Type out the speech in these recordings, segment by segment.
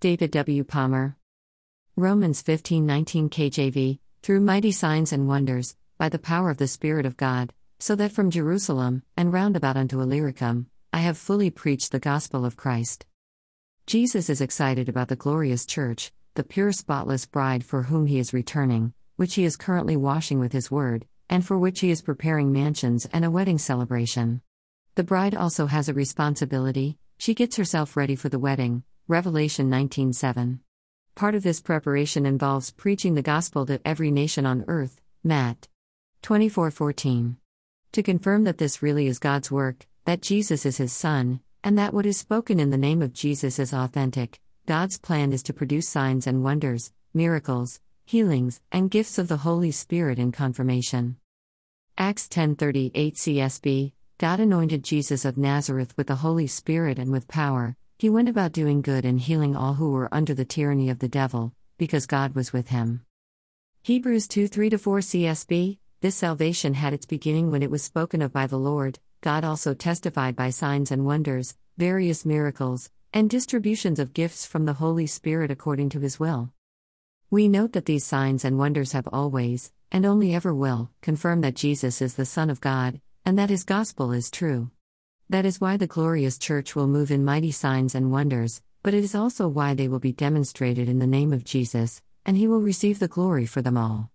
David W. Palmer. Romans 15:19 KJV, through mighty signs and wonders, by the power of the Spirit of God, so that from Jerusalem, and round about unto Illyricum, I have fully preached the gospel of Christ. Jesus is excited about the glorious church, the pure spotless bride for whom he is returning, which he is currently washing with his word, and for which he is preparing mansions and a wedding celebration. The bride also has a responsibility, she gets herself ready for the wedding. Revelation 19:7. Part of this preparation involves preaching the gospel to every nation on earth. Matt 24:14. To confirm that this really is God's work, that Jesus is his son, and that what is spoken in the name of Jesus is authentic, God's plan is to produce signs and wonders, miracles, healings, and gifts of the Holy Spirit in confirmation. Acts 10:38 CSB God anointed Jesus of Nazareth with the Holy Spirit and with power. He went about doing good and healing all who were under the tyranny of the devil, because God was with him. Hebrews 2 3 4 CSB This salvation had its beginning when it was spoken of by the Lord. God also testified by signs and wonders, various miracles, and distributions of gifts from the Holy Spirit according to his will. We note that these signs and wonders have always, and only ever will, confirm that Jesus is the Son of God, and that his gospel is true. That is why the glorious church will move in mighty signs and wonders, but it is also why they will be demonstrated in the name of Jesus, and he will receive the glory for them all.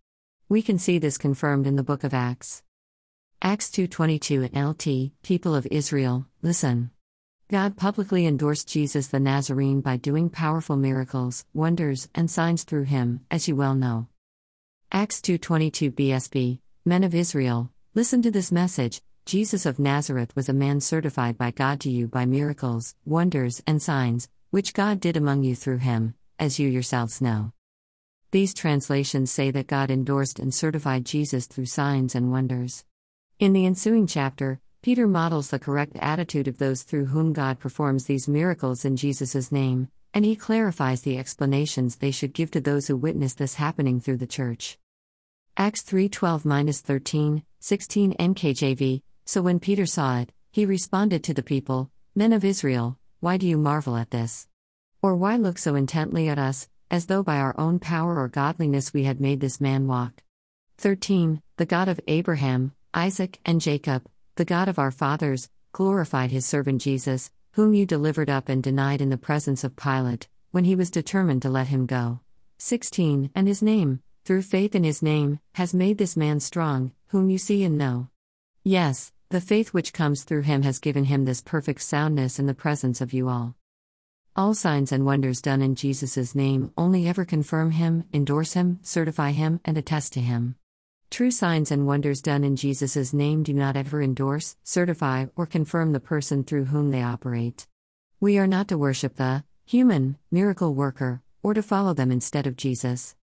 We can see this confirmed in the book of Acts. Acts 2:22 NLT People of Israel, listen. God publicly endorsed Jesus the Nazarene by doing powerful miracles, wonders, and signs through him, as you well know. Acts 2:22 BSB Men of Israel, Listen to this message Jesus of Nazareth was a man certified by God to you by miracles, wonders, and signs, which God did among you through him, as you yourselves know. These translations say that God endorsed and certified Jesus through signs and wonders. In the ensuing chapter, Peter models the correct attitude of those through whom God performs these miracles in Jesus' name, and he clarifies the explanations they should give to those who witness this happening through the church. Acts 3:12 13, 16 NKJV. So when Peter saw it, he responded to the people, Men of Israel, why do you marvel at this? Or why look so intently at us, as though by our own power or godliness we had made this man walk? 13 The God of Abraham, Isaac, and Jacob, the God of our fathers, glorified his servant Jesus, whom you delivered up and denied in the presence of Pilate, when he was determined to let him go. 16 And his name, through faith in his name, has made this man strong, whom you see and know. Yes, the faith which comes through him has given him this perfect soundness in the presence of you all. All signs and wonders done in Jesus' name only ever confirm him, endorse him, certify him, and attest to him. True signs and wonders done in Jesus' name do not ever endorse, certify, or confirm the person through whom they operate. We are not to worship the human miracle worker, or to follow them instead of Jesus.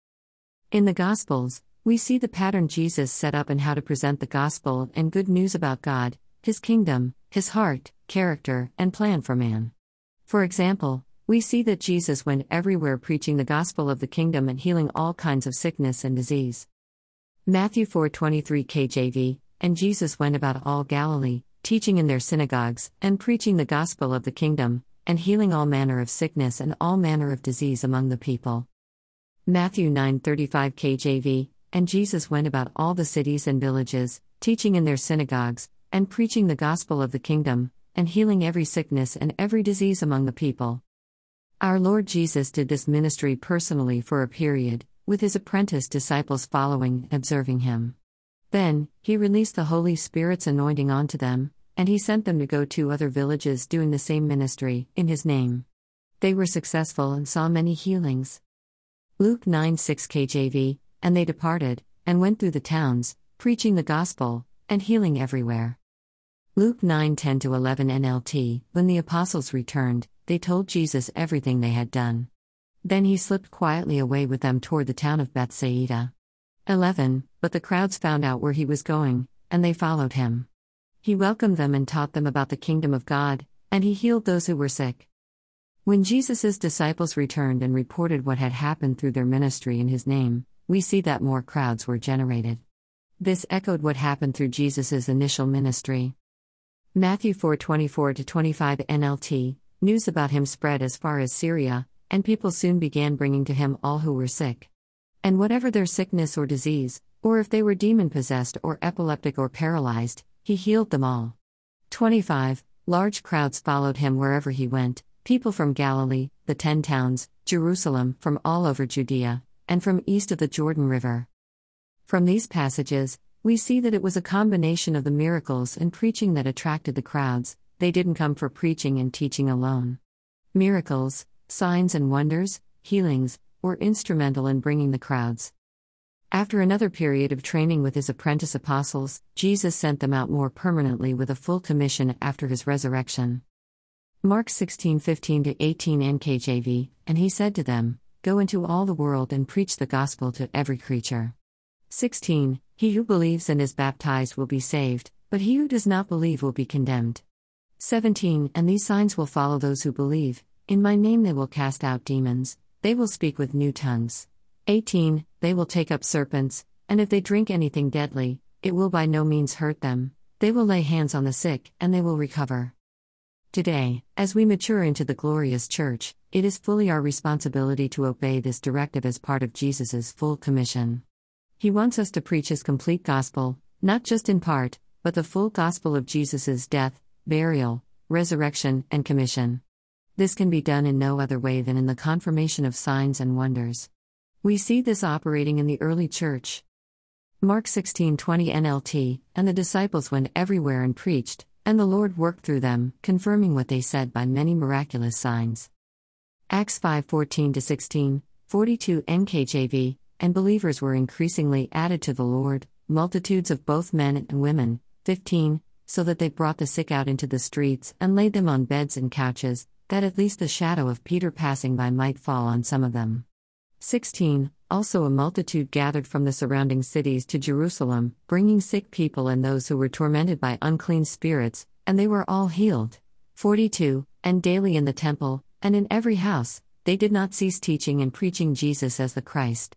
In the Gospels, we see the pattern Jesus set up in how to present the gospel and good news about God, His kingdom, His heart, character, and plan for man. For example, we see that Jesus went everywhere preaching the gospel of the kingdom and healing all kinds of sickness and disease. Matthew 4:23 KJV And Jesus went about all Galilee, teaching in their synagogues and preaching the gospel of the kingdom and healing all manner of sickness and all manner of disease among the people. Matthew 9:35 KJV And Jesus went about all the cities and villages, teaching in their synagogues, and preaching the gospel of the kingdom, and healing every sickness and every disease among the people. Our Lord Jesus did this ministry personally for a period, with his apprentice disciples following observing him. Then, he released the Holy Spirit's anointing onto them, and he sent them to go to other villages doing the same ministry, in his name. They were successful and saw many healings. Luke 9 6 KJV, and they departed, and went through the towns, preaching the gospel, and healing everywhere. Luke 9 10 11 NLT When the apostles returned, they told Jesus everything they had done. Then he slipped quietly away with them toward the town of Bethsaida. 11 But the crowds found out where he was going, and they followed him. He welcomed them and taught them about the kingdom of God, and he healed those who were sick. When Jesus' disciples returned and reported what had happened through their ministry in his name, we see that more crowds were generated. This echoed what happened through Jesus' initial ministry. Matthew 4:24 25 NLT News about him spread as far as Syria, and people soon began bringing to him all who were sick. And whatever their sickness or disease, or if they were demon possessed or epileptic or paralyzed, he healed them all. 25. Large crowds followed him wherever he went people from Galilee, the ten towns, Jerusalem, from all over Judea, and from east of the Jordan River. From these passages, we see that it was a combination of the miracles and preaching that attracted the crowds, they didn't come for preaching and teaching alone. Miracles, signs and wonders, healings, were instrumental in bringing the crowds. After another period of training with his apprentice apostles, Jesus sent them out more permanently with a full commission after his resurrection. Mark 16:15 18 NKJV, and he said to them, Go into all the world and preach the gospel to every creature. 16 He who believes and is baptized will be saved, but he who does not believe will be condemned. 17 And these signs will follow those who believe, in my name they will cast out demons, they will speak with new tongues. 18 They will take up serpents, and if they drink anything deadly, it will by no means hurt them, they will lay hands on the sick, and they will recover. Today, as we mature into the glorious church, it is fully our responsibility to obey this directive as part of Jesus' full commission. He wants us to preach his complete gospel, not just in part, but the full gospel of Jesus' death, burial, resurrection, and commission. This can be done in no other way than in the confirmation of signs and wonders. We see this operating in the early church. Mark 16:20 NLT, and the disciples went everywhere and preached, and the Lord worked through them, confirming what they said by many miraculous signs. Acts 5:14 16, 42 NKJV, and believers were increasingly added to the Lord, multitudes of both men and women. 15, so that they brought the sick out into the streets and laid them on beds and couches, that at least the shadow of Peter passing by might fall on some of them. 16. Also, a multitude gathered from the surrounding cities to Jerusalem, bringing sick people and those who were tormented by unclean spirits, and they were all healed. 42. And daily in the temple, and in every house, they did not cease teaching and preaching Jesus as the Christ.